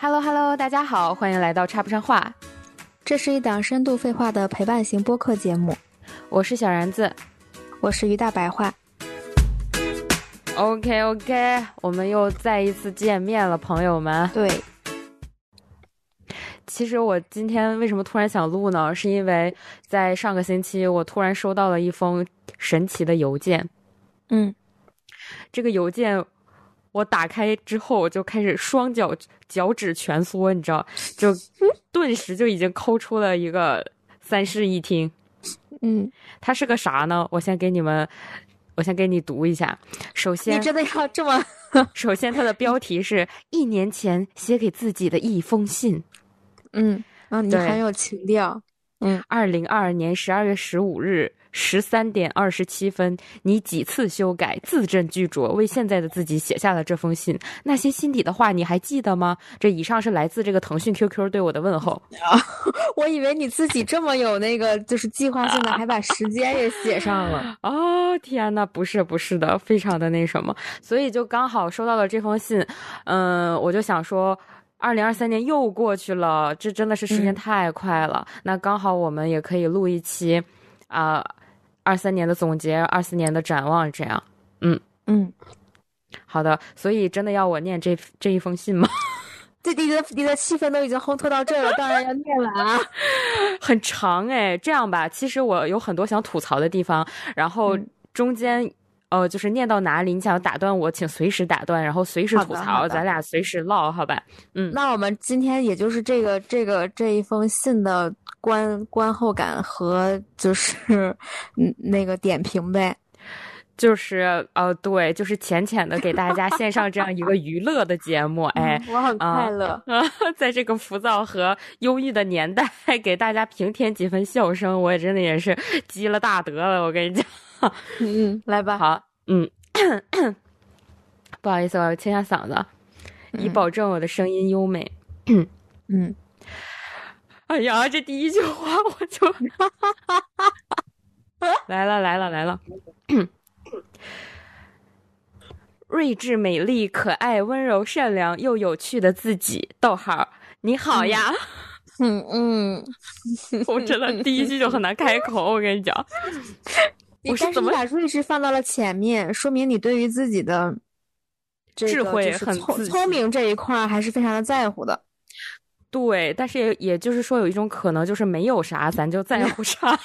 Hello Hello，大家好，欢迎来到插不上话。这是一档深度废话的陪伴型播客节目，我是小然子，我是于大白话。OK OK，我们又再一次见面了，朋友们。对，其实我今天为什么突然想录呢？是因为在上个星期，我突然收到了一封神奇的邮件。嗯，这个邮件我打开之后，我就开始双脚脚趾蜷缩，你知道，就顿时就已经抠出了一个三室一厅。嗯，它是个啥呢？我先给你们，我先给你读一下。首先，你真的要这么？首先，它的标题是一年前写给自己的一封信。嗯，啊，你很有情调。嗯，二零二二年十二月十五日十三点二十七分，你几次修改，字斟句酌，为现在的自己写下了这封信。那些心底的话，你还记得吗？这以上是来自这个腾讯 QQ 对我的问候。我以为你自己这么有那个，就是计划性的，还把时间也写上了。哦，天呐，不是不是的，非常的那什么，所以就刚好收到了这封信，嗯，我就想说。二零二三年又过去了，这真的是时间嗯太快了。那刚好我们也可以录一期，啊、二三年的总结，二四年的展望，这样。嗯嗯，好的，所以真的要我念这这一封信吗？这你的你的气氛都已经烘托到这儿了，当然要念了啊。很长哎，这样吧，其实我有很多想吐槽的地方，然后嗯中间。呃，就是念到哪里，你想打断我，请随时打断，然后随时吐槽，咱俩随时唠，好吧？嗯，那我们今天也就是这个这个这一封信的观观后感和就是嗯那个点评呗。就是呃，对，就是浅浅的给大家献上这样一个娱乐的节目，哎，嗯我很啊快乐。在这个浮躁和忧郁的年代，给大家平添几分笑声，我也真的也是积了大德了，我跟你讲。嗯，来吧。好，嗯，不好意思，我要清下嗓子，以嗯保证我的声音优美。嗯，哎呀，这第一句话我就来了来了来了。睿智、美丽、可爱、温柔、善良又有趣的自己。逗号，你好呀！嗯 嗯，我真的第一句就很难开口，我跟你讲。你我是怎么但是你把睿智放到了前面，说明你对于自己的这个智慧很聪聪明这一块儿还是非常的在乎的。对，但是也也就是说，有一种可能就是没有啥，咱就在乎啥，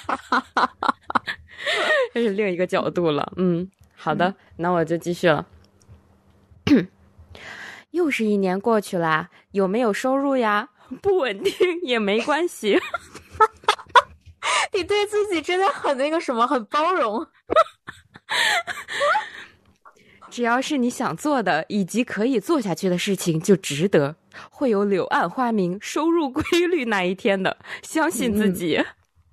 这是另一个角度了。嗯，好的，那我就继续了。又是一年过去啦，有没有收入呀？不稳定也没关系。你对自己真的很那个什么，很包容。只要是你想做的以及可以做下去的事情，就值得。会有柳暗花明、收入规律那一天的，相信自己。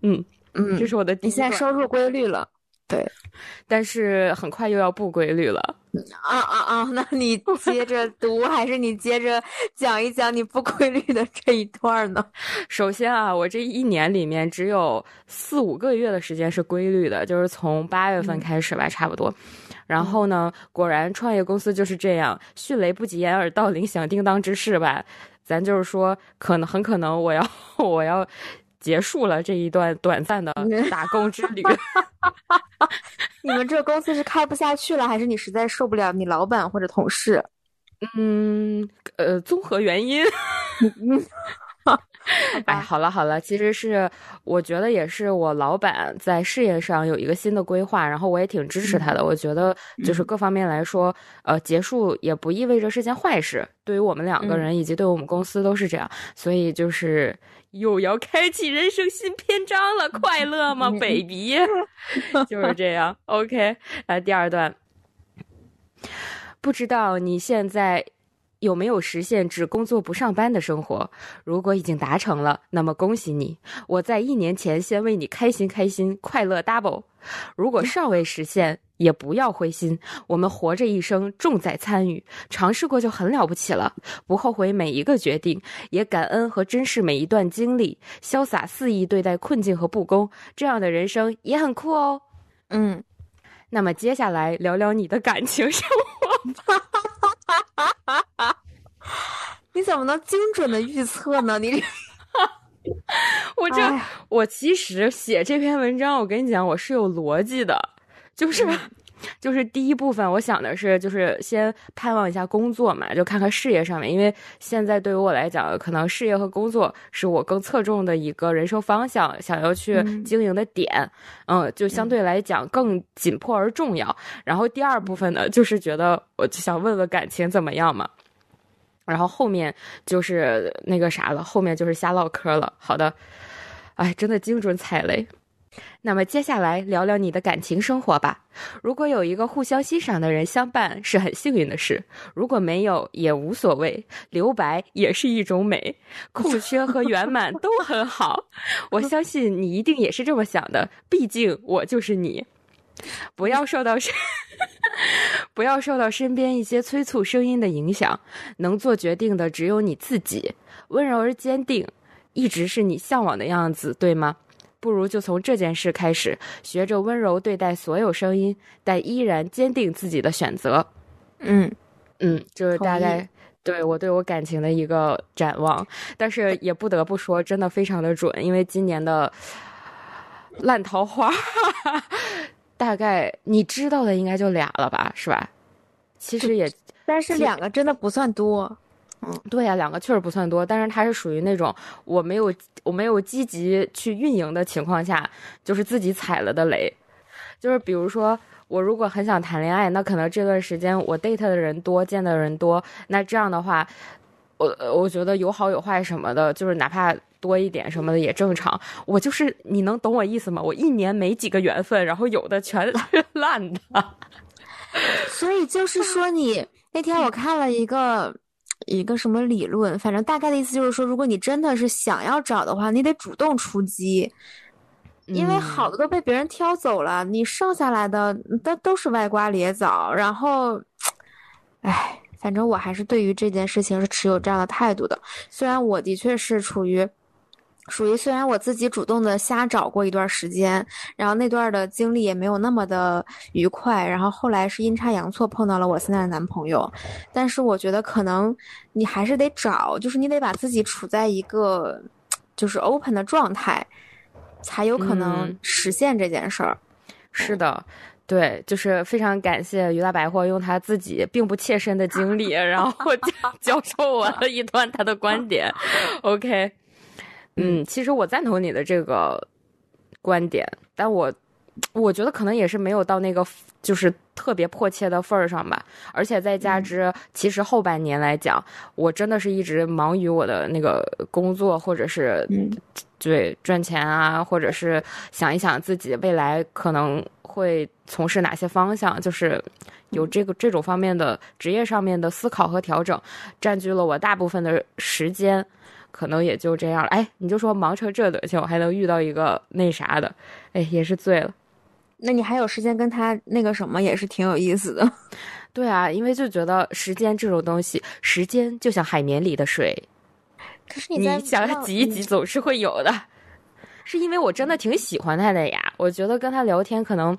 嗯，嗯这是我的第你。现在收入规律了。对但是很快又要不规律了。啊啊啊！那你 接着读，还是你接着讲一讲你不规律的这一段呢？首先啊，我这一年里面只有四五个月的时间是规律的，就是从八月份嗯开始吧，差不多。然后呢，果然创业公司就是这样，迅雷不及掩耳盗铃响叮当之势吧。咱就是说，可能很可能我要 我要结束了这一段短暂的打工之旅。你们这个公司是开不下去了，还是你实在受不了你老板或者同事？嗯，呃，综合原因。哎，好了好了，其实是我觉得也是我老板在事业上有一个新的规划，然后我也挺支持他的。我觉得就是各方面来说，呃，结束也不意味着是件坏事，对于我们两个人以及对我们公司都是这样。所以就是又要开启人生新篇章了，快乐吗，baby？就是这样。OK，来第二段，不知道你现在。有没有实现只工作不上班的生活？如果已经达成了，那么恭喜你！我在一年前先为你开心开心，快乐 double。如果尚未实现，也不要灰心。我们活着一生，重在参与，尝试过就很了不起了。不后悔每一个决定，也感恩和珍视每一段经历，潇洒肆意对待困境和不公，这样的人生也很酷哦。嗯，那么接下来聊聊你的感情生活吧。你。怎么能精准的预测呢？你这，我这我其实写这篇文章，我跟你讲，我是有逻辑的，就是。就是第一部分，我想的是，就是先盼望一下工作嘛，就看看事业上面，因为现在对于我来讲，可能事业和工作是我更侧重的一个人生方向，想要去经营的点，嗯，就相对来讲更紧迫而重要。然后第二部分呢，就是觉得我就想问问感情怎么样嘛，然后后面就是那个啥了，后面就是瞎唠嗑了。好的，哎，真的精准踩雷。那么接下来聊聊你的感情生活吧。如果有一个互相欣赏的人相伴，是很幸运的事；如果没有，也无所谓。留白也是一种美，空缺和圆满都很好。我相信你一定也是这么想的，毕竟我就是你。不要受到身，不要受到身边一些催促声音的影响。能做决定的只有你自己。温柔而坚定，一直是你向往的样子，对吗？不如就从这件事开始，学着温柔对待所有声音，但依然坚定自己的选择。嗯嗯，就是大概对我对我感情的一个展望。但是也不得不说，真的非常的准，因为今年的烂桃花，大概你知道的应该就俩了吧，是吧？其实也，但是两个真的不算多。嗯，对呀，两个确实不算多，但是它是属于那种我没有我没有积极去运营的情况下，就是自己踩了的雷。就是比如说，我如果很想谈恋爱，那可能这段时间我 date 的人多，见的人多，那这样的话，我我觉得有好有坏什么的，就是哪怕多一点什么的也正常。我就是你能懂我意思吗？我一年没几个缘分，然后有的全是 烂的。所以就是说，你那天我看了一个。一个什么理论？反正大概的意思就是说，如果你真的是想要找的话，你得主动出击，因为好的都被别人挑走了，你剩下来的都都是歪瓜裂枣。然后，唉，反正我还是对于这件事情是持有这样的态度的。虽然我的确是处于。属于虽然我自己主动的瞎找过一段时间，然后那段的经历也没有那么的愉快，然后后来是阴差阳错碰到了我现在的男朋友，但是我觉得可能你还是得找，就是你得把自己处在一个就是 open 的状态，才有可能实现这件事儿。是的，对，就是非常感谢于大百货用他自己并不切身的经历，然后 教授我了一段他的观点。OK。嗯，其实我赞同你的这个观点，但我我觉得可能也是没有到那个就是特别迫切的份儿上吧。而且再加之，其实后半年来讲，我真的是一直忙于我的那个工作，或者是对赚钱啊，或者是想一想自己未来可能会从事哪些方向，就是有这个这种方面的职业上面的思考和调整，占据了我大部分的时间。可能也就这样了。哎，你就说忙成这德行，我还能遇到一个那啥的，哎，也是醉了。那你还有时间跟他那个什么，也是挺有意思的。对啊，因为就觉得时间这种东西，时间就像海绵里的水，可是你想挤一挤，总是会有的。是因为我真的挺喜欢他的呀，我觉得跟他聊天可能，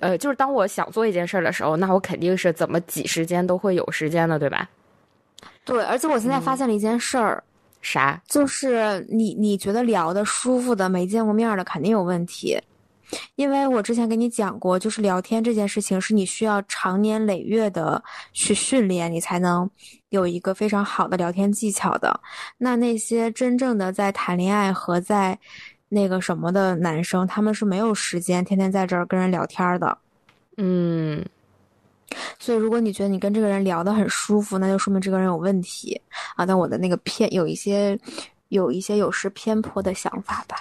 呃，就是当我想做一件事的时候，那我肯定是怎么挤时间都会有时间的，对吧？对，而且我现在发现了一件事儿。啥？就是你你觉得聊的舒服的没见过面的肯定有问题，因为我之前跟你讲过，就是聊天这件事情是你需要长年累月的去训练，你才能有一个非常好的聊天技巧的。那那些真正的在谈恋爱和在那个什么的男生，他们是没有时间天天在这儿跟人聊天的。嗯。所以，如果你觉得你跟这个人聊得很舒服，那就说明这个人有问题啊。但我的那个偏有一些，有一些有失偏颇的想法吧。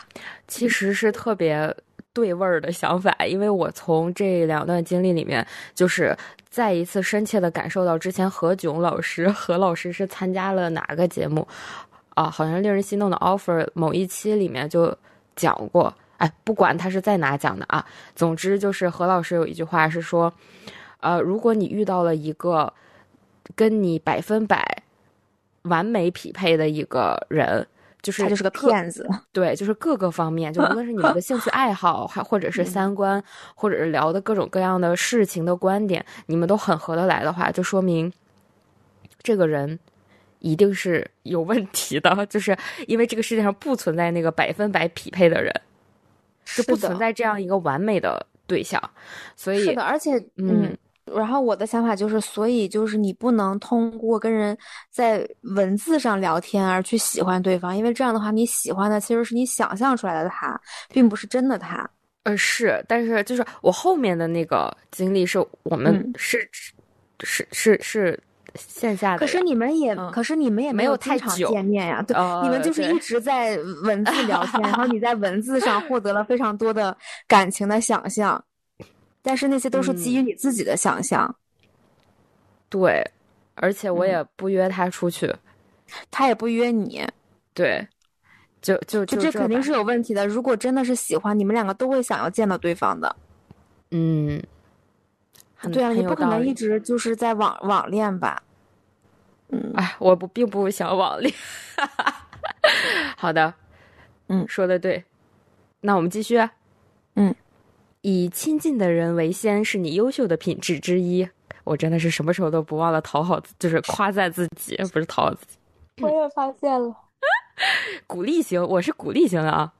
其实是特别对味儿的想法，因为我从这两段经历里面，就是再一次深切的感受到，之前何炅老师何老师是参加了哪个节目啊？好像令人心动的 offer 某一期里面就讲过。哎，不管他是在哪讲的啊，总之就是何老师有一句话是说。呃，如果你遇到了一个跟你百分百完美匹配的一个人，就是他就是个骗子，对，就是各个方面，就无论是你们的兴趣爱好，还或者是三观，或者是聊的各种各样的事情的观点，你们都很合得来的话，就说明这个人一定是有问题的，就是因为这个世界上不存在那个百分百匹配的人，是不存在这样一个完美的对象，所以是的，而且嗯。然后我的想法就是，所以就是你不能通过跟人在文字上聊天而去喜欢对方，因为这样的话，你喜欢的其实是你想象出来的他，并不是真的他。呃，是，但是就是我后面的那个经历是我们是是是是线下的，可是你们也，可是你们也没有太久见面呀，对，你们就是一直在文字聊天，然后你在 文字上获得了非常多的感情的想象。但是那些都是基于你自己的想象，对，而且我也不约他出去，他也不约你，对，就就就这肯定是有问题的。如果真的是喜欢，你们两个都会想要见到对方的，嗯，对啊，你不可能一直就是在网网恋吧？嗯，哎，我不并不想网恋，好的，嗯，说的对，那我们继续，嗯。以亲近的人为先是你优秀的品质之一。我真的是什么时候都不忘了讨好，就是夸赞自己，不是讨好自己。我也发现了，鼓励型，我是鼓励型的啊。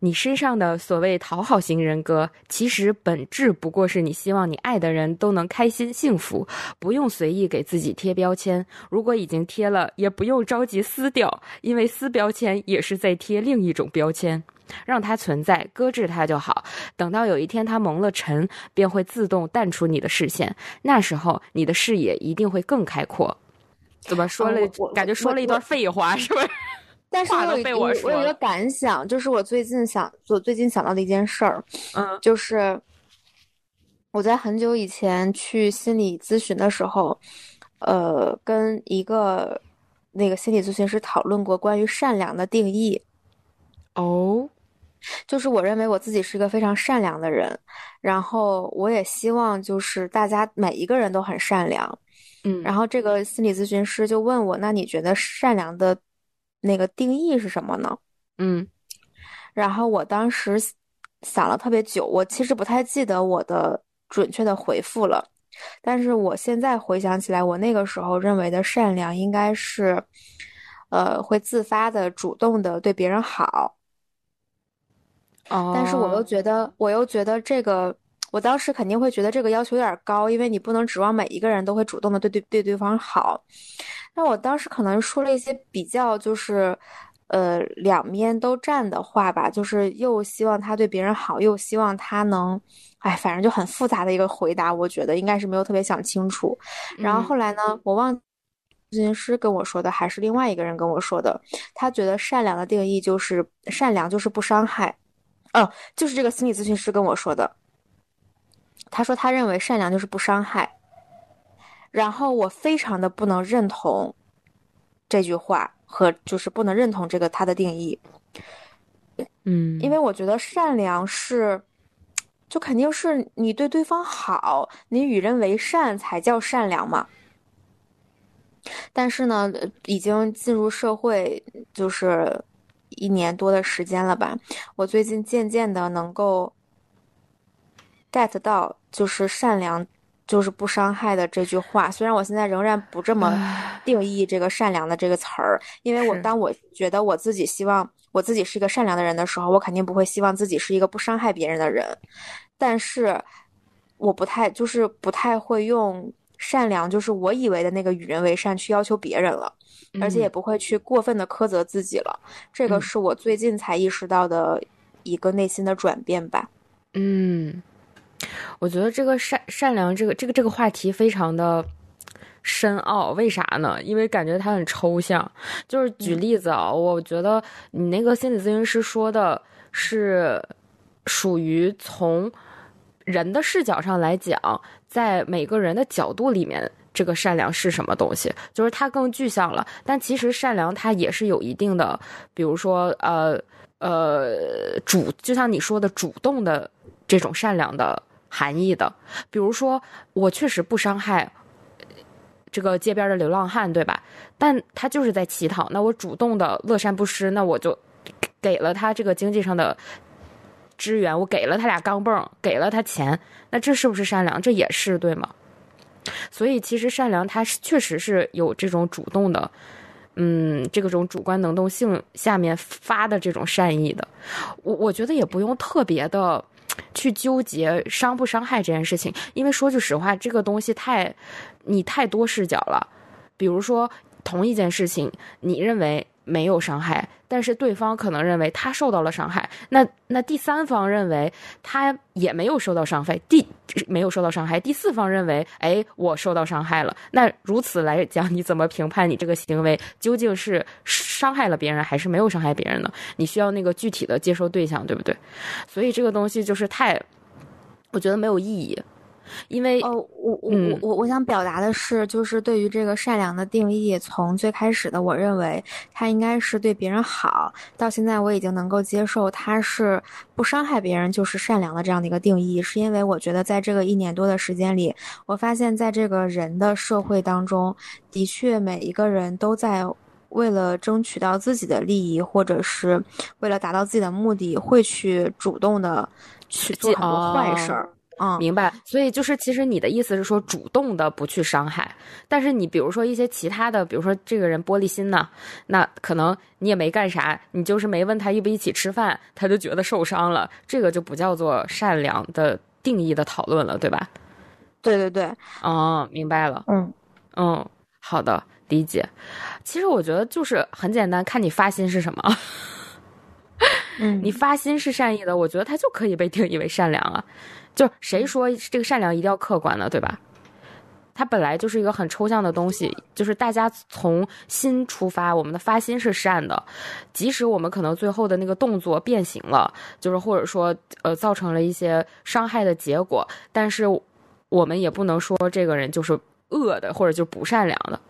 你身上的所谓讨好型人格，其实本质不过是你希望你爱的人都能开心幸福，不用随意给自己贴标签。如果已经贴了，也不用着急撕掉，因为撕标签也是在贴另一种标签。让它存在，搁置它就好。等到有一天它蒙了尘，便会自动淡出你的视线。那时候，你的视野一定会更开阔。怎么说了？感觉说了一段废话，是不是？但是我我我有一个感想，就是我最近想，我最近想到的一件事儿，嗯，就是我在很久以前去心理咨询的时候，呃，跟一个那个心理咨询师讨论过关于善良的定义。哦。就是我认为我自己是一个非常善良的人，然后我也希望就是大家每一个人都很善良，嗯，然后这个心理咨询师就问我，那你觉得善良的那个定义是什么呢？嗯，然后我当时想了特别久，我其实不太记得我的准确的回复了，但是我现在回想起来，我那个时候认为的善良应该是，呃，会自发的、主动的对别人好。但是我又觉得，我又觉得这个，我当时肯定会觉得这个要求有点高，因为你不能指望每一个人都会主动的对对对对方好。那我当时可能说了一些比较就是，呃，两面都占的话吧，就是又希望他对别人好，又希望他能，哎，反正就很复杂的一个回答。我觉得应该是没有特别想清楚。然后后来呢，我忘，咨询师跟我说的还是另外一个人跟我说的，他觉得善良的定义就是善良就是不伤害。哦，就是这个心理咨询师跟我说的。他说他认为善良就是不伤害，然后我非常的不能认同这句话和就是不能认同这个他的定义。嗯，因为我觉得善良是，就肯定是你对对方好，你与人为善才叫善良嘛。但是呢，已经进入社会，就是。一年多的时间了吧，我最近渐渐的能够 get 到，就是善良就是不伤害的这句话。虽然我现在仍然不这么定义这个善良的这个词儿，因为我当我觉得我自己希望我自己是一个善良的人的时候，我肯定不会希望自己是一个不伤害别人的人。但是我不太就是不太会用善良，就是我以为的那个与人为善去要求别人了。而且也不会去过分的苛责自己了，这个是我最近才意识到的一个内心的转变吧。嗯，我觉得这个善善良这个这个这个话题非常的深奥，为啥呢？因为感觉它很抽象。就是举例子啊，我觉得你那个心理咨询师说的是属于从人的视角上来讲，在每个人的角度里面。这个善良是什么东西？就是它更具象了，但其实善良它也是有一定的，比如说呃呃主，就像你说的主动的这种善良的含义的。比如说我确实不伤害这个街边的流浪汉，对吧？但他就是在乞讨，那我主动的乐善不施，那我就给了他这个经济上的支援，我给了他俩钢镚，给了他钱，那这是不是善良？这也是对吗？所以其实善良它是确实是有这种主动的，嗯，这个种主观能动性下面发的这种善意的。我我觉得也不用特别的去纠结伤不伤害这件事情，因为说句实话，这个东西太你太多视角了。比如说同一件事情，你认为。没有伤害，但是对方可能认为他受到了伤害。那那第三方认为他也没有受到伤害，第没有受到伤害。第四方认为，哎，我受到伤害了。那如此来讲，你怎么评判你这个行为究竟是伤害了别人还是没有伤害别人呢？你需要那个具体的接受对象，对不对？所以这个东西就是太，我觉得没有意义。因为哦，我我我我我想表达的是，就是对于这个善良的定义，从最开始的我认为他应该是对别人好，到现在我已经能够接受他是不伤害别人就是善良的这样的一个定义，是因为我觉得在这个一年多的时间里，我发现在这个人的社会当中，的确每一个人都在为了争取到自己的利益，或者是为了达到自己的目的，会去主动的去做很多坏事儿。嗯，明白。所以就是，其实你的意思是说，主动的不去伤害。但是你比如说一些其他的，比如说这个人玻璃心呢，那可能你也没干啥，你就是没问他一不一起吃饭，他就觉得受伤了，这个就不叫做善良的定义的讨论了，对吧？对对对，哦，明白了。嗯嗯，好的，理解。其实我觉得就是很简单，看你发心是什么。嗯，你发心是善意的，我觉得他就可以被定义为善良啊。就谁说这个善良一定要客观呢？对吧？它本来就是一个很抽象的东西，就是大家从心出发，我们的发心是善的，即使我们可能最后的那个动作变形了，就是或者说呃造成了一些伤害的结果，但是我们也不能说这个人就是恶的或者就不善良的。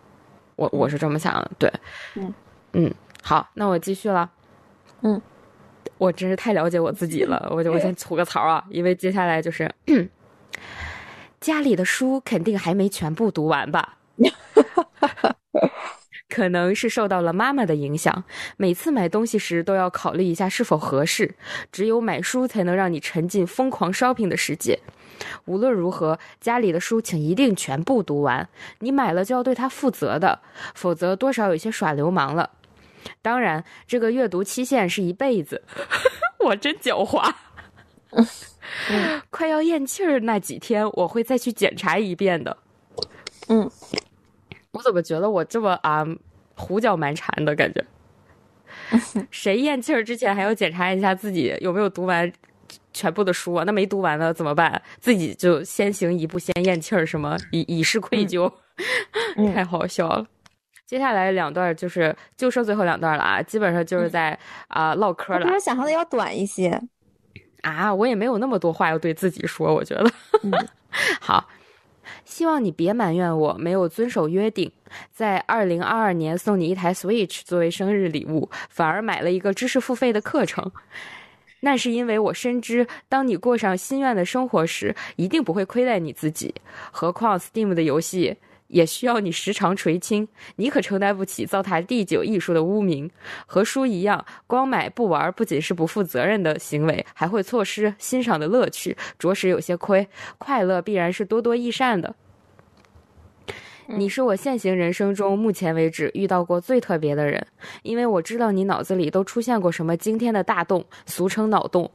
我我是这么想的，对，嗯嗯，好，那我继续了，嗯。我真是太了解我自己了，我就我先吐个槽啊，因为接下来就是家里的书肯定还没全部读完吧，可能是受到了妈妈的影响，每次买东西时都要考虑一下是否合适，只有买书才能让你沉浸疯狂 shopping 的世界。无论如何，家里的书请一定全部读完，你买了就要对它负责的，否则多少有些耍流氓了。当然，这个阅读期限是一辈子。我真狡猾。快要咽气儿那几天，我会再去检查一遍的。嗯，我怎么觉得我这么啊胡搅蛮缠的感觉？谁咽气儿之前还要检查一下自己有没有读完全部的书啊？那没读完的怎么办？自己就先行一步，先咽气儿，什么以以示愧疚？太好笑了。接下来两段就是就剩最后两段了啊，基本上就是在啊唠嗑了。比我想象的要短一些啊，我也没有那么多话要对自己说，我觉得。好，希望你别埋怨我没有遵守约定，在二零二二年送你一台 Switch 作为生日礼物，反而买了一个知识付费的课程。那是因为我深知，当你过上心愿的生活时，一定不会亏待你自己。何况 Steam 的游戏。也需要你时常垂青，你可承担不起糟蹋第九艺术的污名。和书一样，光买不玩不仅是不负责任的行为，还会错失欣赏的乐趣，着实有些亏。快乐必然是多多益善的。你是我现行人生中目前为止遇到过最特别的人，因为我知道你脑子里都出现过什么惊天的大洞，俗称脑洞。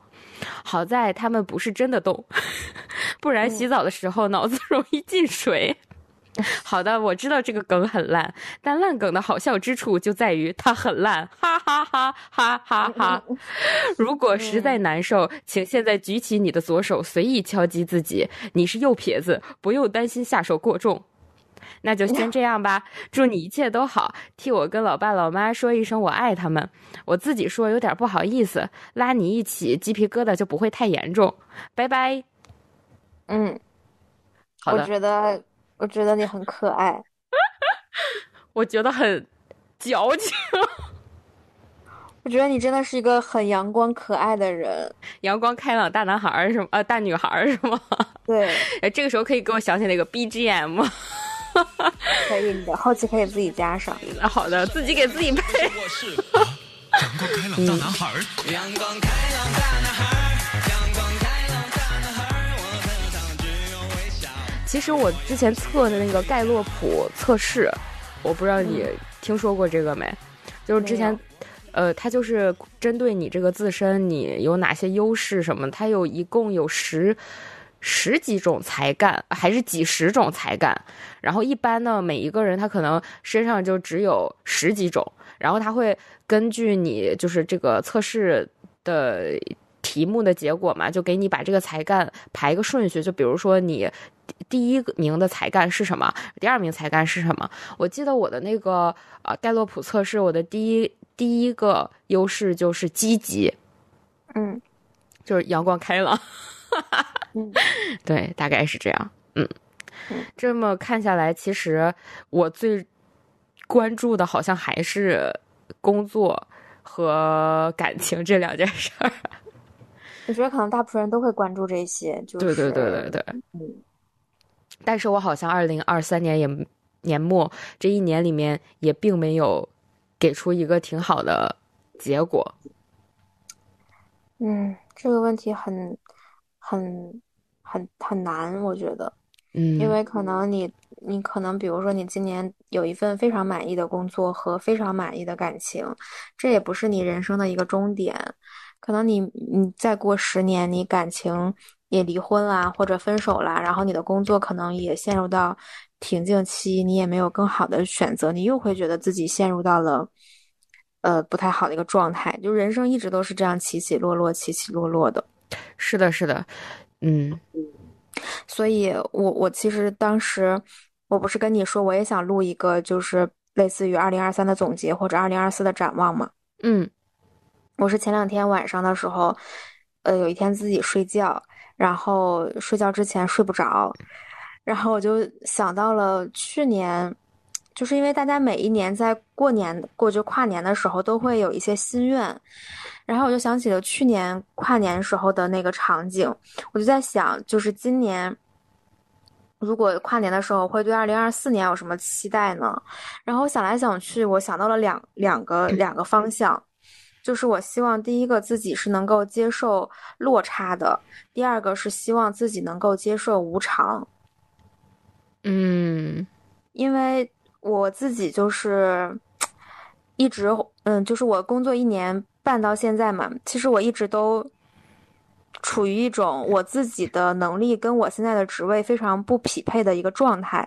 好在他们不是真的洞，不然洗澡的时候脑子容易进水。好的，我知道这个梗很烂，但烂梗的好笑之处就在于它很烂，哈哈哈哈哈哈！如果实在难受，请现在举起你的左手，随意敲击自己。你是右撇子，不用担心下手过重。那就先这样吧，祝你一切都好。替我跟老爸老妈说一声我爱他们。我自己说有点不好意思，拉你一起，鸡皮疙瘩就不会太严重。拜拜。嗯，好的。我觉得。我觉得你很可爱，我觉得很矫情。我觉得你真的是一个很阳光可爱的人，阳光开朗大男孩是吗？呃，大女孩是吗？对。哎，这个时候可以给我想起那个 BGM。可以的，后期可以自己加上。好的，自己给自己配。阳光开朗大男孩。阳光开朗大其实我之前测的那个盖洛普测试，我不知道你听说过这个没？就是之前，呃，它就是针对你这个自身，你有哪些优势什么？它有一共有十十几种才干，还是几十种才干？然后一般呢，每一个人他可能身上就只有十几种，然后他会根据你就是这个测试的题目的结果嘛，就给你把这个才干排个顺序。就比如说你第一名的才干是什么，第二名才干是什么？我记得我的那个呃盖洛普测试，我的第一第一个优势就是积极，嗯就是阳光开朗。嗯 对，大概是这样。嗯嗯，这么看下来，其实我最关注的好像还是工作和感情这两件事儿。我觉得可能大部分人都会关注这些，就是对对对对对。嗯但是我好像二零二三年也年末这一年里面也并没有给出一个挺好的结果。嗯，这个问题很很很很难，我觉得。嗯，因为可能你，你可能比如说你今年有一份非常满意的工作和非常满意的感情，这也不是你人生的一个终点。可能你，你再过十年，你感情也离婚啦，或者分手啦，然后你的工作可能也陷入到瓶颈期，你也没有更好的选择，你又会觉得自己陷入到了，呃，不太好的一个状态。就人生一直都是这样起起落落，起起落落的。是的，是的，嗯所以我我其实当时我不是跟你说我也想录一个就是类似于二零二三的总结或者二零二四的展望嘛。嗯我是前两天晚上的时候，呃，有一天自己睡觉，然后睡觉之前睡不着，然后我就想到了去年，就是因为大家每一年在过年过就跨年的时候都会有一些心愿，然后我就想起了去年跨年时候的那个场景，我就在想，就是今年。如果跨年的时候会对二零二四年有什么期待呢？然后想来想去，我想到了两两个两个方向，就是我希望第一个自己是能够接受落差的，第二个是希望自己能够接受无常。嗯因为我自己就是一直，嗯，就是我工作一年半到现在嘛，其实我一直都处于一种我自己的能力跟我现在的职位非常不匹配的一个状态，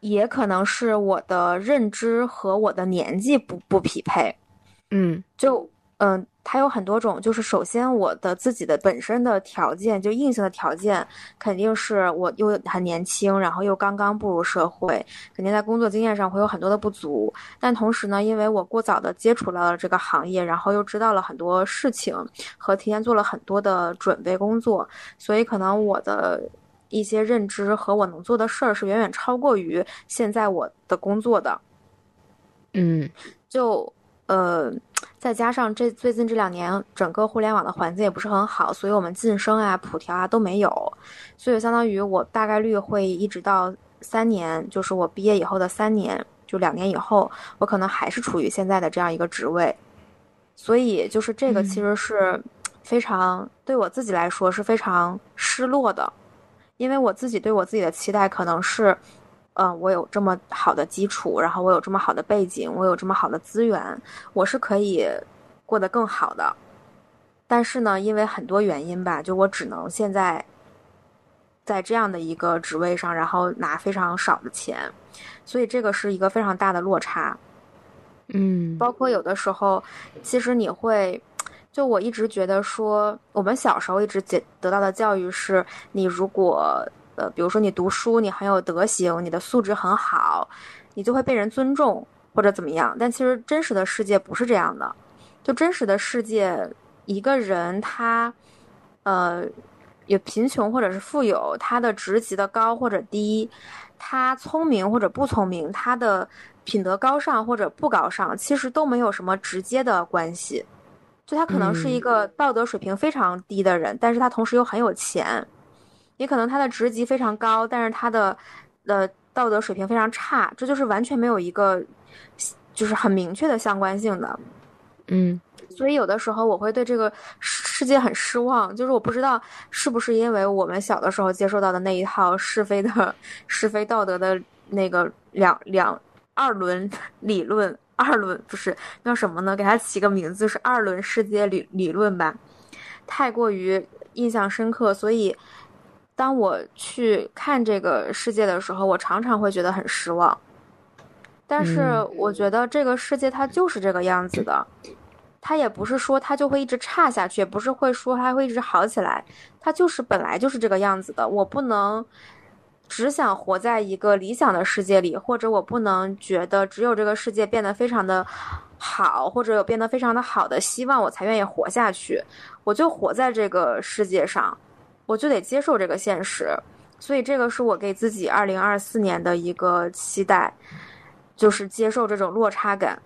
也可能是我的认知和我的年纪不不匹配。嗯就嗯，它有很多种，就是首先我的自己的本身的条件，就硬性的条件，肯定是我又很年轻，然后又刚刚步入社会，肯定在工作经验上会有很多的不足。但同时呢，因为我过早的接触到了这个行业，然后又知道了很多事情，和提前做了很多的准备工作，所以可能我的一些认知和我能做的事儿是远远超过于现在我的工作的。嗯就呃，再加上这最近这两年整个互联网的环境也不是很好，所以我们晋升啊、普调啊都没有，所以相当于我大概率会一直到三年，就是我毕业以后的三年，就两年以后，我可能还是处于现在的这样一个职位，所以就是这个嗯。其实是非常对我自己来说是非常失落的，因为我自己对我自己的期待可能是。嗯，我有这么好的基础，然后我有这么好的背景，我有这么好的资源，我是可以过得更好的。但是呢，因为很多原因吧，就我只能现在在这样的一个职位上，然后拿非常少的钱，所以这个是一个非常大的落差。嗯包括有的时候，其实你会，就我一直觉得说，我们小时候一直得得到的教育是，你如果呃，比如说你读书，你很有德行，你的素质很好，你就会被人尊重或者怎么样。但其实真实的世界不是这样的，就真实的世界，一个人他，呃，有贫穷或者是富有，他的职级的高或者低，他聪明或者不聪明，他的品德高尚或者不高尚，其实都没有什么直接的关系。就他可能是一个道德水平非常低的人，但是他同时又很有钱；也可能他的职级非常高，但是他的呃道德水平非常差。这就是完全没有一个就是很明确的相关性的。嗯所以有的时候我会对这个世世界很失望，就是我不知道是不是因为我们小的时候接受到的那一套是非的是非道德的那个两两二轮理论，二轮不是叫什么呢？给它起个名字，就是二轮世界理理论吧，太过于印象深刻，所以当我去看这个世界的时候，我常常会觉得很失望。但是嗯我觉得这个世界它就是这个样子的，它也不是说它就会一直差下去，也不是会说它会一直好起来，它就是本来就是这个样子的。我不能只想活在一个理想的世界里，或者我不能觉得只有这个世界变得非常的好，或者有变得非常的好的希望，我才愿意活下去。我就活在这个世界上，我就得接受这个现实。所以这个是我给自己二零二四年的一个期待，就是接受这种落差感。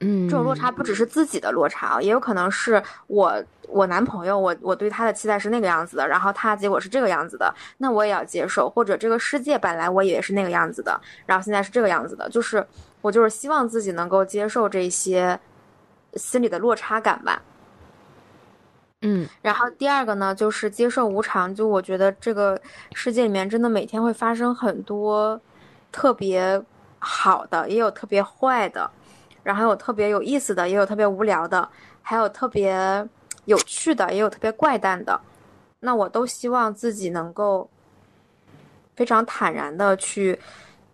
嗯，这种落差不只是自己的落差啊，也有可能是我我男朋友，我我对他的期待是那个样子的，然后他结果是这个样子的，那我也要接受。或者这个世界本来我以为是那个样子的，然后现在是这个样子的，就是我就是希望自己能够接受这些心里的落差感吧。嗯然后第二个呢，就是接受无常。就我觉得这个世界里面真的每天会发生很多特别好的，也有特别坏的，然后有特别有意思的，也有特别无聊的，还有特别有趣的，也有特别怪诞的。那我都希望自己能够非常坦然的去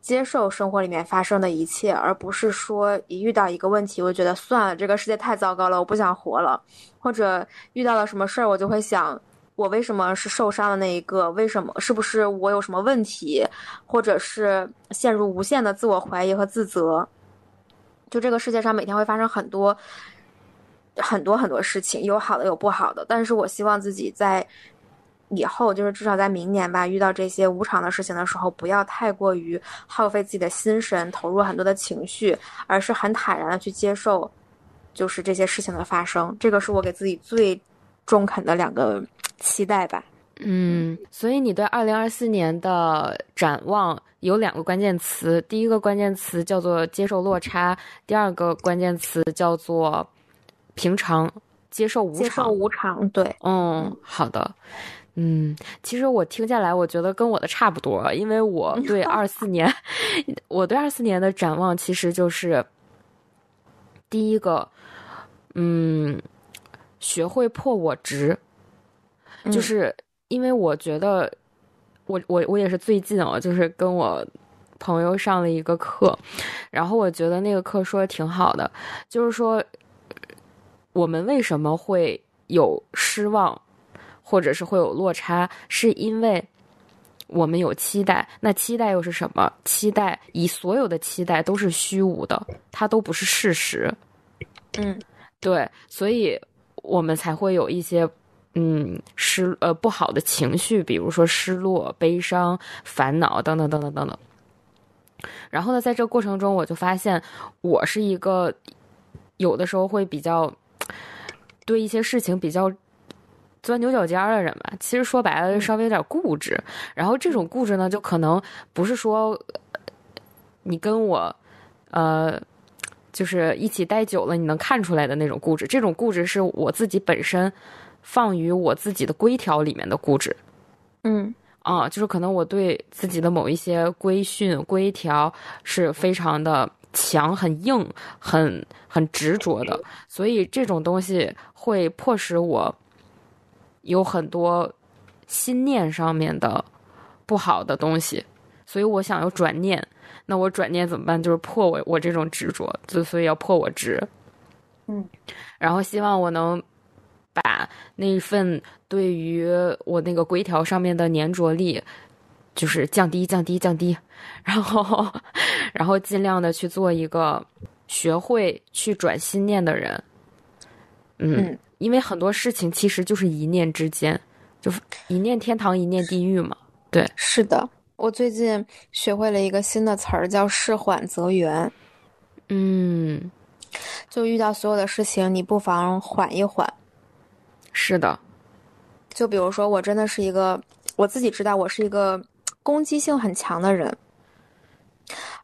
接受生活里面发生的一切，而不是说一遇到一个问题，我就觉得算了，这个世界太糟糕了，我不想活了。或者遇到了什么事儿，我就会想，我为什么是受伤的那一个？为什么？是不是我有什么问题？或者是陷入无限的自我怀疑和自责？就这个世界上每天会发生很多很多很多事情，有好的有不好的。但是我希望自己在以后，就是至少在明年吧，遇到这些无常的事情的时候，不要太过于耗费自己的心神，投入很多的情绪，而是很坦然的去接受。就是这些事情的发生，这个是我给自己最中肯的两个期待吧。嗯，所以你对二零二四年的展望有两个关键词，第一个关键词叫做接受落差，第二个关键词叫做平常接受无常接受。无常，对，嗯，好的。嗯，其实我听下来，我觉得跟我的差不多，因为我 对二四年，我对二四年的展望其实就是第一个，嗯，学会破我执，就嗯是因为我觉得我我我也是最近哦，就是跟我朋友上了一个课，然后我觉得那个课说的挺好的，就是说我们为什么会有失望，或者是会有落差，是因为。我们有期待，那期待又是什么？期待以所有的期待都是虚无的，它都不是事实。嗯对，所以我们才会有一些嗯失呃不好的情绪，比如说失落、悲伤、烦恼等等等等等等。然后呢，在这个过程中，我就发现我是一个有的时候会比较对一些事情比较钻牛角尖的人吧。其实说白了，就稍微有点固执。然后这种固执呢，就可能不是说呃你跟我呃。就是一起待久了，你能看出来的那种固执。这种固执是我自己本身放于我自己的规条里面的固执嗯啊，就是可能我对自己的某一些规训、规条是非常的强、很硬、很很执着的，所以这种东西会迫使我有很多心念上面的不好的东西，所以我想要转念。那我转念怎么办？就是破我我这种执着，就所以要破我执。嗯，然后希望我能把那份对于我那个规条上面的粘着力，就是降低、降低、降低，然后 然后尽量的去做一个学会去转心念的人。嗯，嗯因为很多事情其实就是一念之间，就是一念天堂，一念地狱嘛。对，是的。我最近学会了一个新的词儿，叫“事缓则圆嗯，”。就遇到所有的事情，你不妨缓一缓。是的，就比如说，我真的是一个，我自己知道我是一个攻击性很强的人，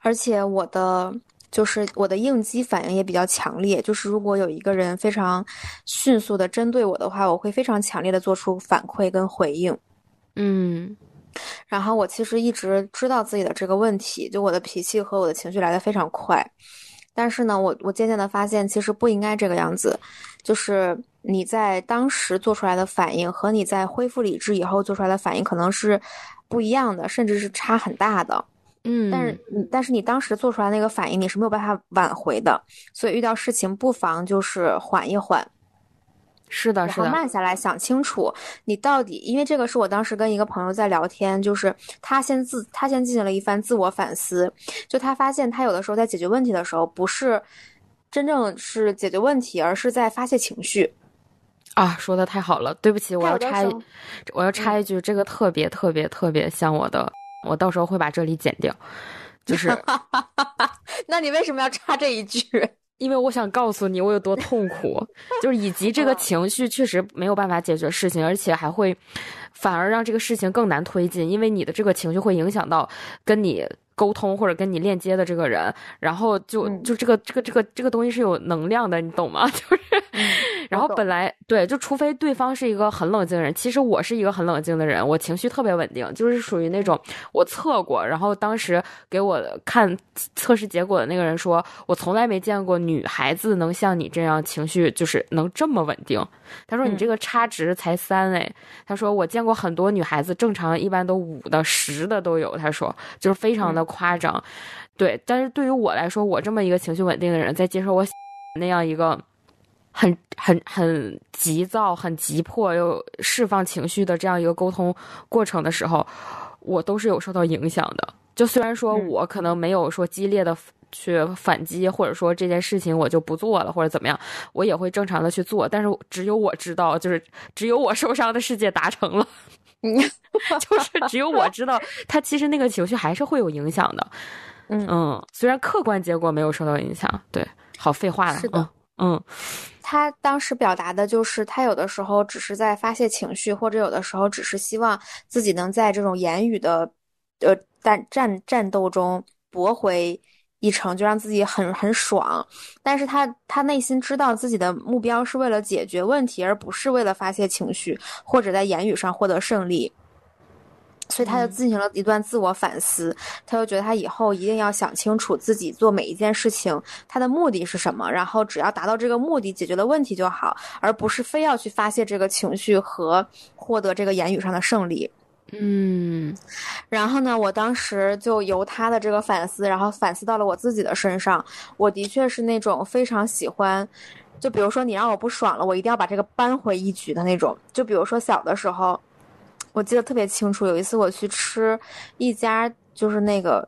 而且我的就是我的应激反应也比较强烈。就是如果有一个人非常迅速的针对我的话，我会非常强烈的做出反馈跟回应。嗯然后我其实一直知道自己的这个问题，就我的脾气和我的情绪来的非常快。但是呢，我我渐渐的发现，其实不应该这个样子。就是你在当时做出来的反应和你在恢复理智以后做出来的反应可能是不一样的，甚至是差很大的。嗯，但是你但是你当时做出来那个反应，你是没有办法挽回的。所以遇到事情不妨就是缓一缓，是的，是的，慢下来想清楚，你到底，因为这个是我当时跟一个朋友在聊天，就是他先自他先进行了一番自我反思，就他发现他有的时候在解决问题的时候，不是真正是解决问题，而是在发泄情绪。啊，说的太好了，对不起，我要插一我要插一句，这个特别特别特别像我的，我到时候会把这里剪掉，就是 那你为什么要插这一句？因为我想告诉你我有多痛苦，就是以及这个嗯情绪确实没有办法解决事情，而且还会反而让这个事情更难推进，因为你的这个情绪会影响到跟你沟通或者跟你链接的这个人，然后就嗯就这个这个这个这个东西是有能量的，你懂吗？就是。然后本来对，就除非对方是一个很冷静的人，其实我是一个很冷静的人，我情绪特别稳定，就是属于那种我测过，然后当时给我看测试结果的那个人说，我从来没见过女孩子能像你这样情绪就是能这么稳定。他说你嗯这个差值才三哎，他说我见过很多女孩子正常一般都五的十的都有，他说就是非常的夸张。对，但是对于我来说，我这么一个情绪稳定的人，在接受我 那样一个。很很很急躁、很急迫又释放情绪的这样一个沟通过程的时候，我都是有受到影响的。就虽然说嗯我可能没有说激烈的去反击，或者说这件事情我就不做了，或者怎么样，我也会正常的去做。但是只有我知道，就是只有我受伤的世界达成了，你就是只有我知道，他其实那个情绪还是会有影响的。嗯嗯，虽然客观结果没有受到影响，对，好废话了，是的嗯嗯他当时表达的就是，他有的时候只是在发泄情绪，或者有的时候只是希望自己能在这种言语的，呃战战战斗中驳回一成，就让自己很很爽。但是他他内心知道自己的目标是为了解决问题，而不是为了发泄情绪或者在言语上获得胜利。所以他就嗯进行了一段自我反思，他就觉得他以后一定要想清楚自己做每一件事情他的目的是什么，然后只要达到这个目的，解决了问题就好，而不是非要去发泄这个情绪和获得这个言语上的胜利。嗯然后呢，我当时就由他的这个反思，然后反思到了我自己的身上。我的确是那种非常喜欢，就比如说你让我不爽了，我一定要把这个扳回一局的那种。就比如说小的时候，我记得特别清楚，有一次我去吃一家就是那个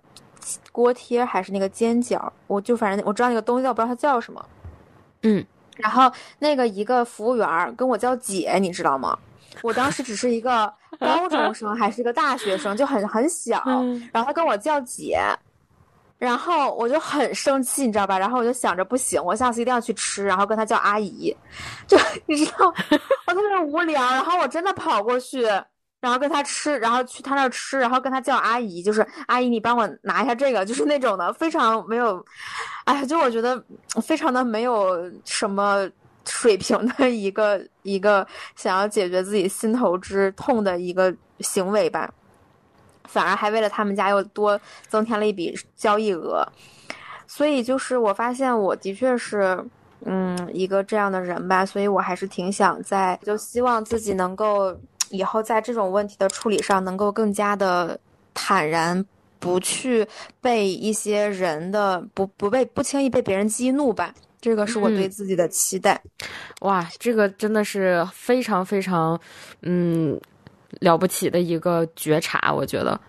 锅贴还是那个煎饺，我就反正我知道那个东西，但我不知道它叫什么。嗯，然后那个一个服务员跟我叫姐，你知道吗？我当时只是一个高中生，还是一个大学生，就很很小。嗯然后他跟我叫姐，然后我就很生气，你知道吧？然后我就想着不行，我下次一定要去吃，然后跟他叫阿姨，就你知道，我特别无聊。然后我真的跑过去，然后跟他吃，然后去他那儿吃，然后跟他叫阿姨，就是阿姨，你帮我拿一下这个，就是那种的，非常没有，哎呀，就我觉得非常的没有什么。水平的一个一个想要解决自己心头之痛的一个行为吧，反而还为了他们家又多增添了一笔交易额，所以就是我发现我的确是嗯一个这样的人吧，所以我还是挺想在，就希望自己能够以后在这种问题的处理上能够更加的坦然。不去被一些人的不不被不轻易被别人激怒吧，这个是我对嗯自己的期待。哇，这个真的是非常非常，嗯，了不起的一个觉察，我觉得。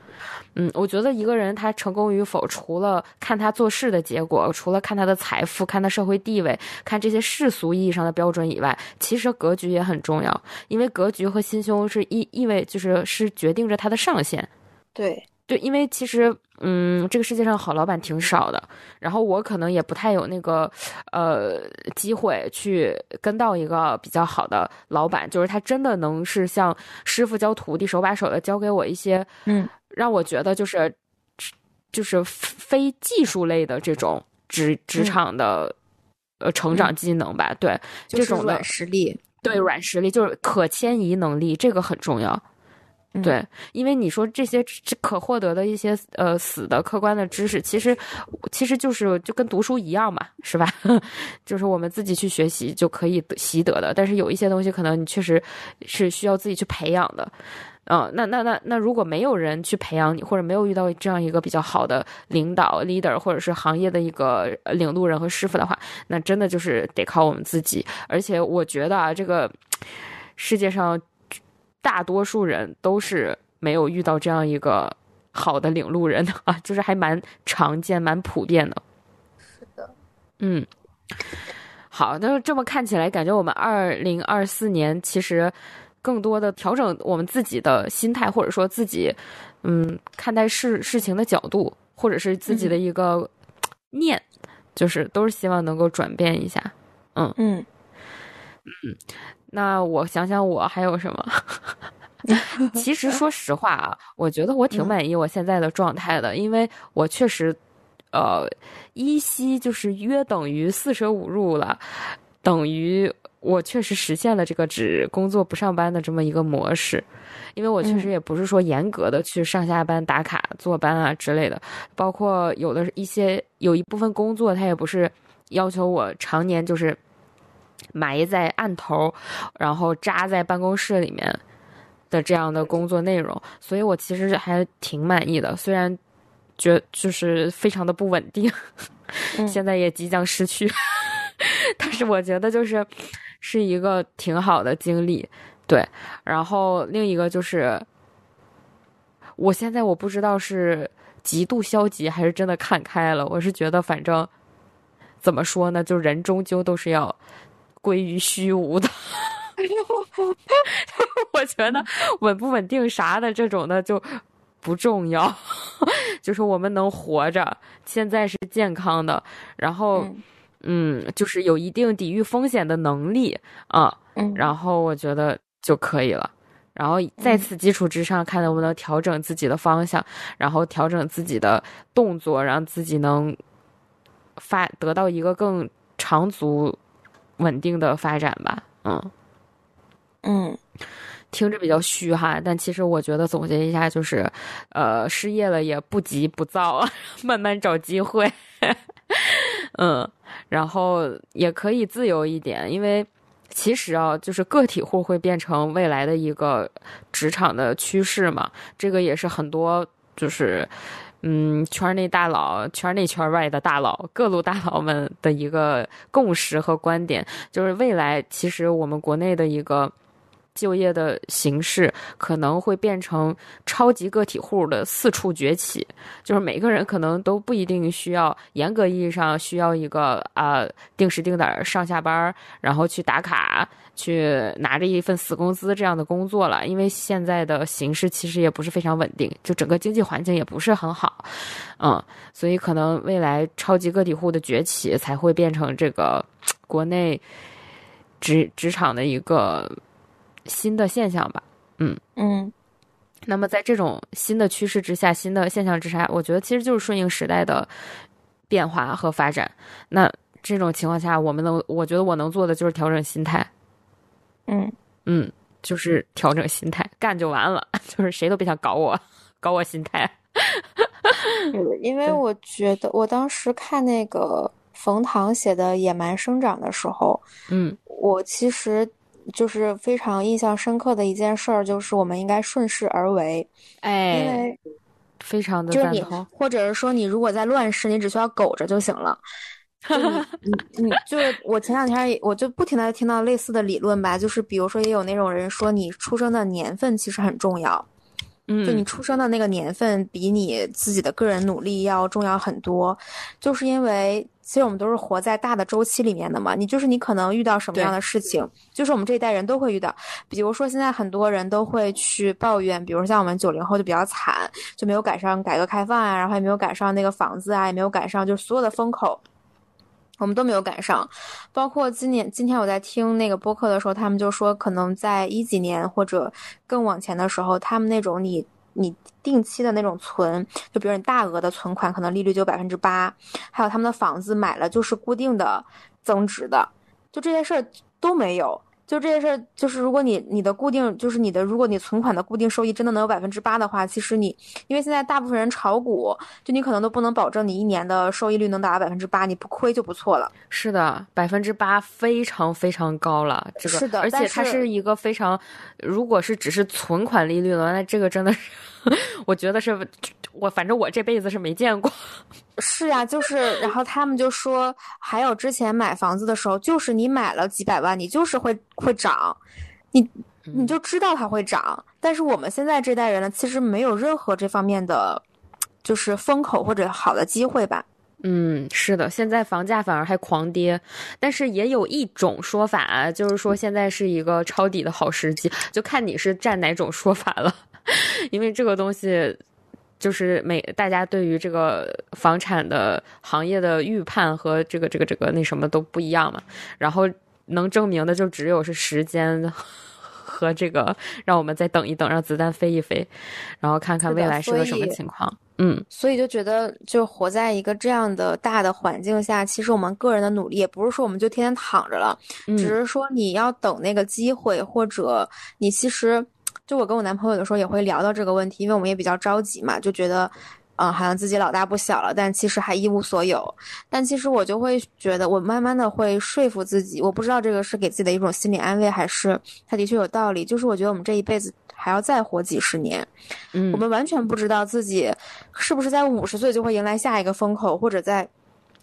嗯，我觉得一个人他成功与否，除了看他做事的结果，除了看他的财富、看他社会地位、看这些世俗意义上的标准以外，其实格局也很重要，因为格局和心胸是意意味就是是决定着他的上限。对，对，因为其实，嗯，这个世界上好老板挺少的，然后我可能也不太有那个，呃，机会去跟到一个比较好的老板，就是他真的能是像师傅教徒弟，手把手的教给我一些，嗯，让我觉得就是，就是非技术类的这种。职职场的、呃成长技能吧。对，这种的软实力。对软实力就是可迁移能力，这个很重要。嗯对，因为你说这些这可获得的一些呃死的客观的知识，其实其实就是就跟读书一样嘛，是吧？就是我们自己去学习就可以习得的。但是有一些东西可能你确实是需要自己去培养的。嗯、那那那那如果没有人去培养你，或者没有遇到这样一个比较好的领导 leader，或者是行业的一个呃领路人和师傅的话，那真的就是得靠我们自己。而且我觉得啊，这个世界上大多数人都是没有遇到这样一个好的领路人的啊，就是还蛮常见、蛮普遍的。是的，嗯，好，那这么看起来，感觉我们二零二四年其实更多的调整我们自己的心态，或者说自己嗯看待事事情的角度，或者是自己的一个念，就是都是希望能够转变一下。嗯嗯嗯，那我想想，我还有什么？其实说实话啊，我觉得我挺满意我现在的状态的，因为我确实，呃，依稀就是约等于四舍五入了，等于我确实实现了这个只工作不上班的这么一个模式。因为我确实也不是说严格的去上下班打卡坐班啊之类的，包括有的一些有一部分工作，它也不是要求我常年就是埋在案头，然后扎在办公室里面的这样的工作内容，所以我其实还挺满意的。虽然觉就是非常的不稳定，嗯现在也即将失去，但是我觉得就是是一个挺好的经历。对，然后另一个就是，我现在我不知道是极度消极还是真的看开了。我是觉得，反正怎么说呢，就人终究都是要归于虚无的。我觉得稳不稳定啥的这种的就不重要，就是我们能活着，现在是健康的，然后嗯嗯，就是有一定抵御风险的能力啊。嗯，然后我觉得就可以了。然后在此基础之上，看能不能调整自己的方向，然后调整自己的动作，让自己能发得到一个更长足、稳定的发展吧。嗯，嗯听着比较虚哈，但其实我觉得总结一下就是，呃，失业了也不急不躁，慢慢找机会。嗯，然后也可以自由一点，因为其实啊，就是个体户会变成未来的一个职场的趋势嘛，这个也是很多就是。嗯，圈内大佬、圈内圈外的大佬、各路大佬们的一个共识和观点，就是未来其实我们国内的一个就业的形式可能会变成超级个体户的四处崛起，就是每个人可能都不一定需要严格意义上需要一个啊、定时定点上下班，然后去打卡，去拿着一份死工资这样的工作了，因为现在的形势其实也不是非常稳定，就整个经济环境也不是很好，嗯，所以可能未来超级个体户的崛起才会变成这个国内职职场的一个新的现象吧。嗯嗯那么在这种新的趋势之下、新的现象之下，我觉得其实就是顺应时代的变化和发展。那这种情况下，我们能，我觉得我能做的就是调整心态，嗯嗯，就是调整心态，干就完了，就是谁都别想搞我，搞我心态。是因为我觉得我当时看那个冯唐写的《野蛮生长》的时候，嗯我其实就是非常印象深刻的一件事儿，就是我们应该顺势而为，因哎，为非常的就是你或者是说你如果在乱世，你只需要苟着就行了。就你 你你就是我前两天也我就不停的听到类似的理论吧，就是比如说也有那种人说你出生的年份其实很重要，嗯，就你出生的那个年份比你自己的个人努力要重要很多，就是因为其实我们都是活在大的周期里面的嘛，你就是你可能遇到什么样的事情，就是我们这一代人都会遇到。比如说现在很多人都会去抱怨，比如像我们九零后就比较惨，就没有赶上改革开放啊，然后也没有赶上那个房子啊，也没有赶上就是所有的风口。我们都没有赶上，包括今年今天我在听那个播客的时候，他们就说，可能在一几年或者更往前的时候，他们那种你你定期的那种存，就比如你大额的存款，可能利率就百分之八，还有他们的房子买了就是固定的增值的，就这些事儿都没有。就这些事儿，就是如果你你的固定，就是你的，如果你存款的固定收益真的能有百分之八的话，其实你，因为现在大部分人炒股，就你可能都不能保证你一年的收益率能达到百分之八，你不亏就不错了。是的，百分之八非常非常高了，这个是的而且它是是一个非常，如果是只是存款利率的话，那这个真的是，我觉得是，我反正我这辈子是没见过。是呀、就是，然后他们就说，还有之前买房子的时候，就是你买了几百万，你就是会会涨，你你就知道它会涨。但是我们现在这代人呢，其实没有任何这方面的，就是风口或者好的机会吧。嗯，是的，现在房价反而还狂跌，但是也有一种说法，就是说现在是一个抄底的好时机，就看你是站哪种说法了，因为这个东西。就是每大家对于这个房产的行业的预判和这个这个这个那什么都不一样嘛，然后能证明的就只有是时间和这个，让我们再等一等，让子弹飞一飞，然后看看未来是个什么情况。嗯，所以就觉得，就活在一个这样的大的环境下，其实我们个人的努力，也不是说我们就天天躺着了，嗯。只是说你要等那个机会，或者你其实，就我跟我男朋友有的时候也会聊到这个问题，因为我们也比较着急嘛，就觉得，嗯、好像自己老大不小了，但其实还一无所有。但其实我就会觉得，我慢慢的会说服自己，我不知道这个是给自己的一种心理安慰，还是他的确有道理。就是我觉得我们这一辈子还要再活几十年，嗯我们完全不知道自己是不是在五十岁就会迎来下一个风口，或者在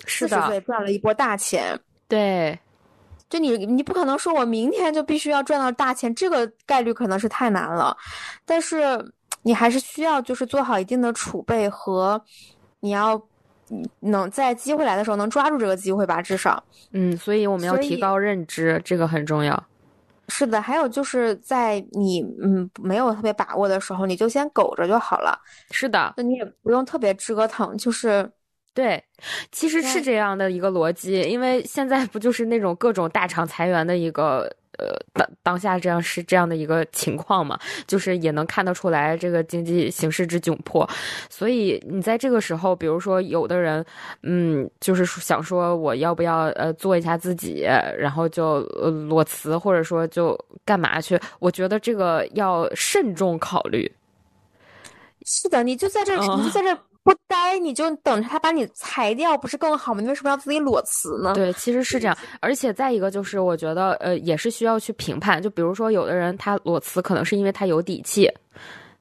四十岁赚了一波大钱。对，就你，你不可能说我明天就必须要赚到大钱，这个概率可能是太难了。但是你还是需要就是做好一定的储备和你要嗯能在机会来的时候能抓住这个机会吧，至少。嗯，所以我们要提高认知，这个很重要。是的，还有就是在你嗯没有特别把握的时候，你就先苟着就好了，是的，那你也不用特别折腾，就是对，其实是这样的一个逻辑，因为现在不就是那种各种大厂裁员的一个。呃，当当下这样是这样的一个情况嘛，就是也能看得出来这个经济形势之窘迫，所以你在这个时候，比如说有的人，嗯，就是想说我要不要呃做一下自己，然后就呃裸辞，或者说就干嘛去？我觉得这个要慎重考虑。是的，你就在这你就在这儿不待，你就等着他把你裁掉，不是更好吗？你为什么要自己裸辞呢？对，其实是这样，而且再一个就是，我觉得呃，也是需要去评判。就比如说，有的人他裸辞，可能是因为他有底气，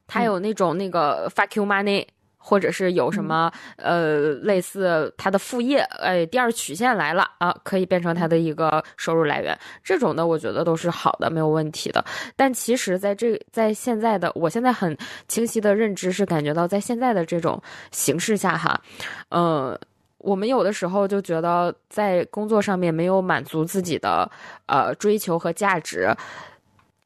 他嗯有那种那个 fuck you money，或者是有什么、呃类似他的副业，哎，第二曲线来了啊，可以变成他的一个收入来源。这种的，我觉得都是好的，没有问题的。但其实在这在现在的，我现在很清晰的认知是感觉到，在现在的这种形势下哈，呃。我们有的时候就觉得在工作上面没有满足自己的呃追求和价值，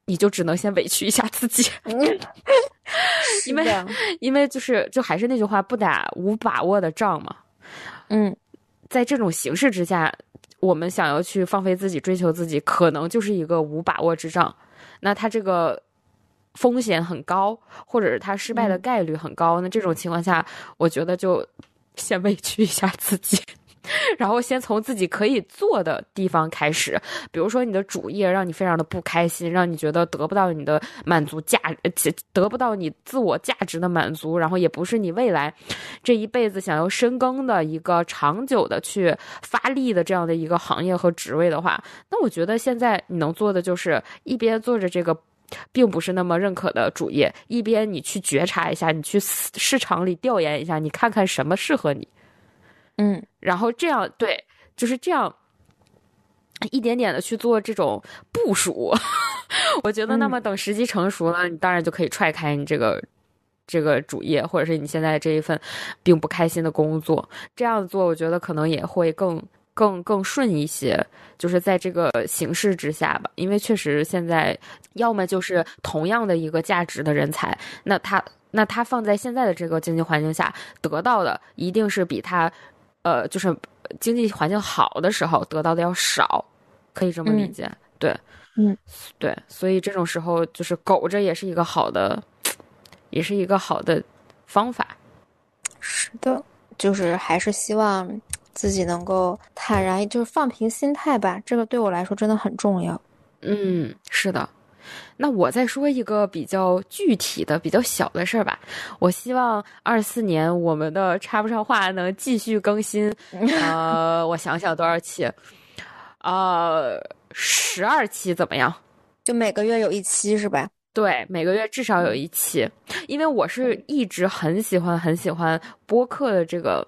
你就只能先委屈一下自己，因为因为就是就还是那句话，不打无把握的仗嘛。嗯，在这种形势之下，我们想要去放飞自己、追求自己，可能就是一个无把握之仗。那他这个风险很高，或者是他失败的嗯概率很高。那这种情况下，我觉得就先委屈一下自己。然后先从自己可以做的地方开始，比如说你的主业让你非常的不开心，让你觉得得不到你的满足价，得不到你自我价值的满足，然后也不是你未来这一辈子想要深耕的一个长久的去发力的这样的一个行业和职位的话，那我觉得现在你能做的就是一边做着这个。并不是那么认可的主业，一边你去觉察一下，你去市场里调研一下，你看看什么适合你，嗯，然后这样对，就是这样一点点的去做这种部署。我觉得，那么等时机成熟了，你当然就可以踹开你这个这个主业，或者是你现在这一份并不开心的工作。这样做，我觉得可能也会更。更更顺一些，就是在这个形势之下吧，因为确实现在要么就是同样的一个价值的人才，那他那他放在现在的这个经济环境下得到的，一定是比他呃就是经济环境好的时候得到的要少，可以这么理解，对，嗯，对，所以这种时候就是苟着也是一个好的也是一个好的方法。是的，就是还是希望自己能够坦然，就是放平心态吧。这个对我来说真的很重要。嗯，是的。那我再说一个比较具体的、比较小的事儿吧。我希望二四年我们的插不上话能继续更新。呃，我想想多少期？呃，十二期怎么样？就每个月有一期是吧？对，每个月至少有一期。因为我是一直很喜欢、很喜欢播客的这个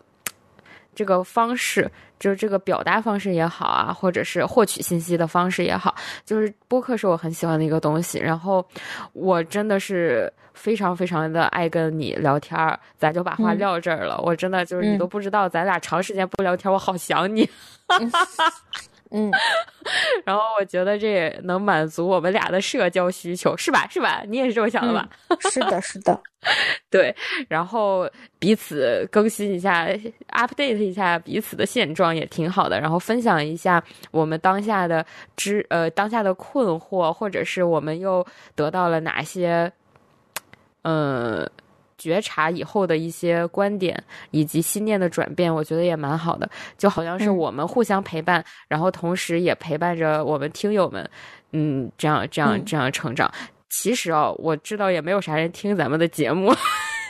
这个方式。就是这个表达方式也好啊，或者是获取信息的方式也好，就是播客是我很喜欢的一个东西。然后我真的是非常非常的爱跟你聊天儿，咱就把话撂这儿了。我真的就是你都不知道，咱俩长时间不聊天，我好想你。嗯，然后我觉得这也能满足我们俩的社交需求，是吧？是吧？你也是这么想的吧？是的，是的，对。然后彼此更新一下，update 一下彼此的现状也挺好的。然后分享一下我们当下的知呃当下的困惑，或者是我们又得到了哪些，嗯。觉察以后的一些观点以及心念的转变，我觉得也蛮好的，就好像是我们互相陪伴，然后同时也陪伴着我们听友们，嗯，这样这样这样成长。其实哦，我知道也没有啥人听咱们的节目，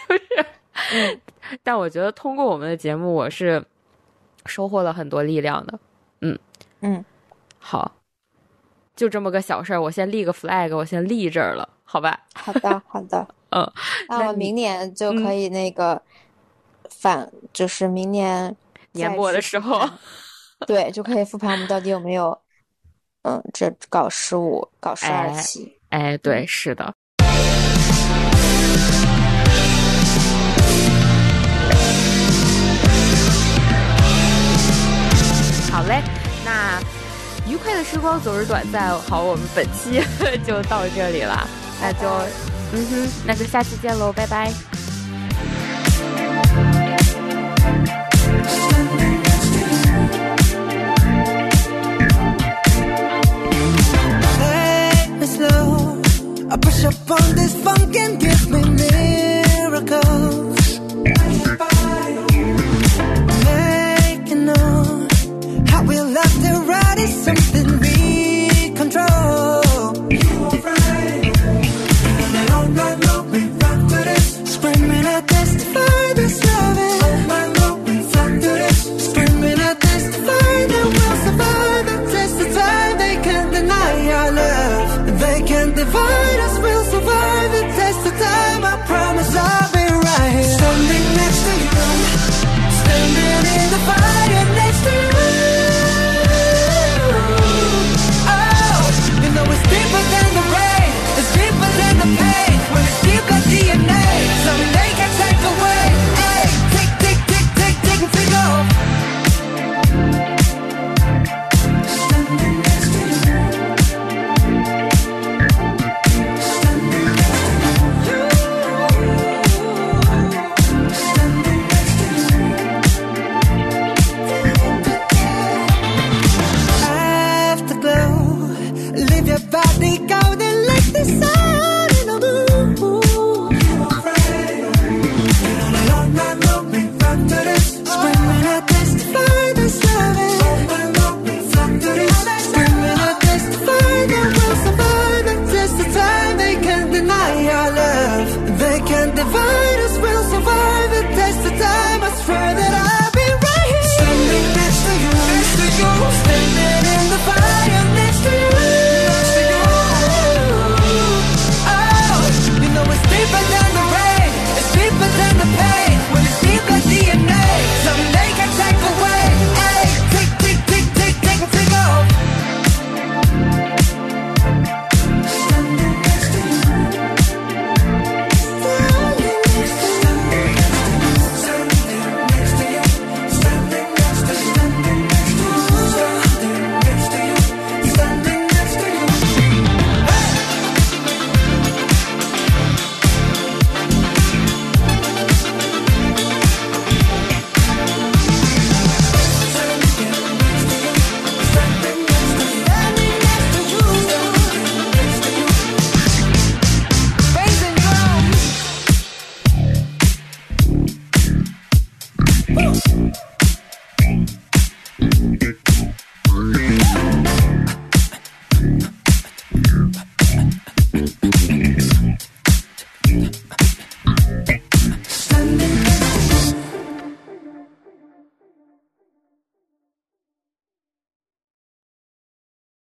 不是？但我觉得通过我们的节目，我是收获了很多力量的。嗯嗯，好，就这么个小事儿，我先立个 flag，我先立这儿了，好吧？好的，好的。嗯，那我明年就可以那个反，就是明年年末的时候，对，就可以复盘我们到底有没有，嗯，这搞十五，搞十二期。哎，对，是的。好嘞，那愉快的时光总是短暂，好，我们本期 就到这里了，那就。嗯哼那就下期见喽拜拜。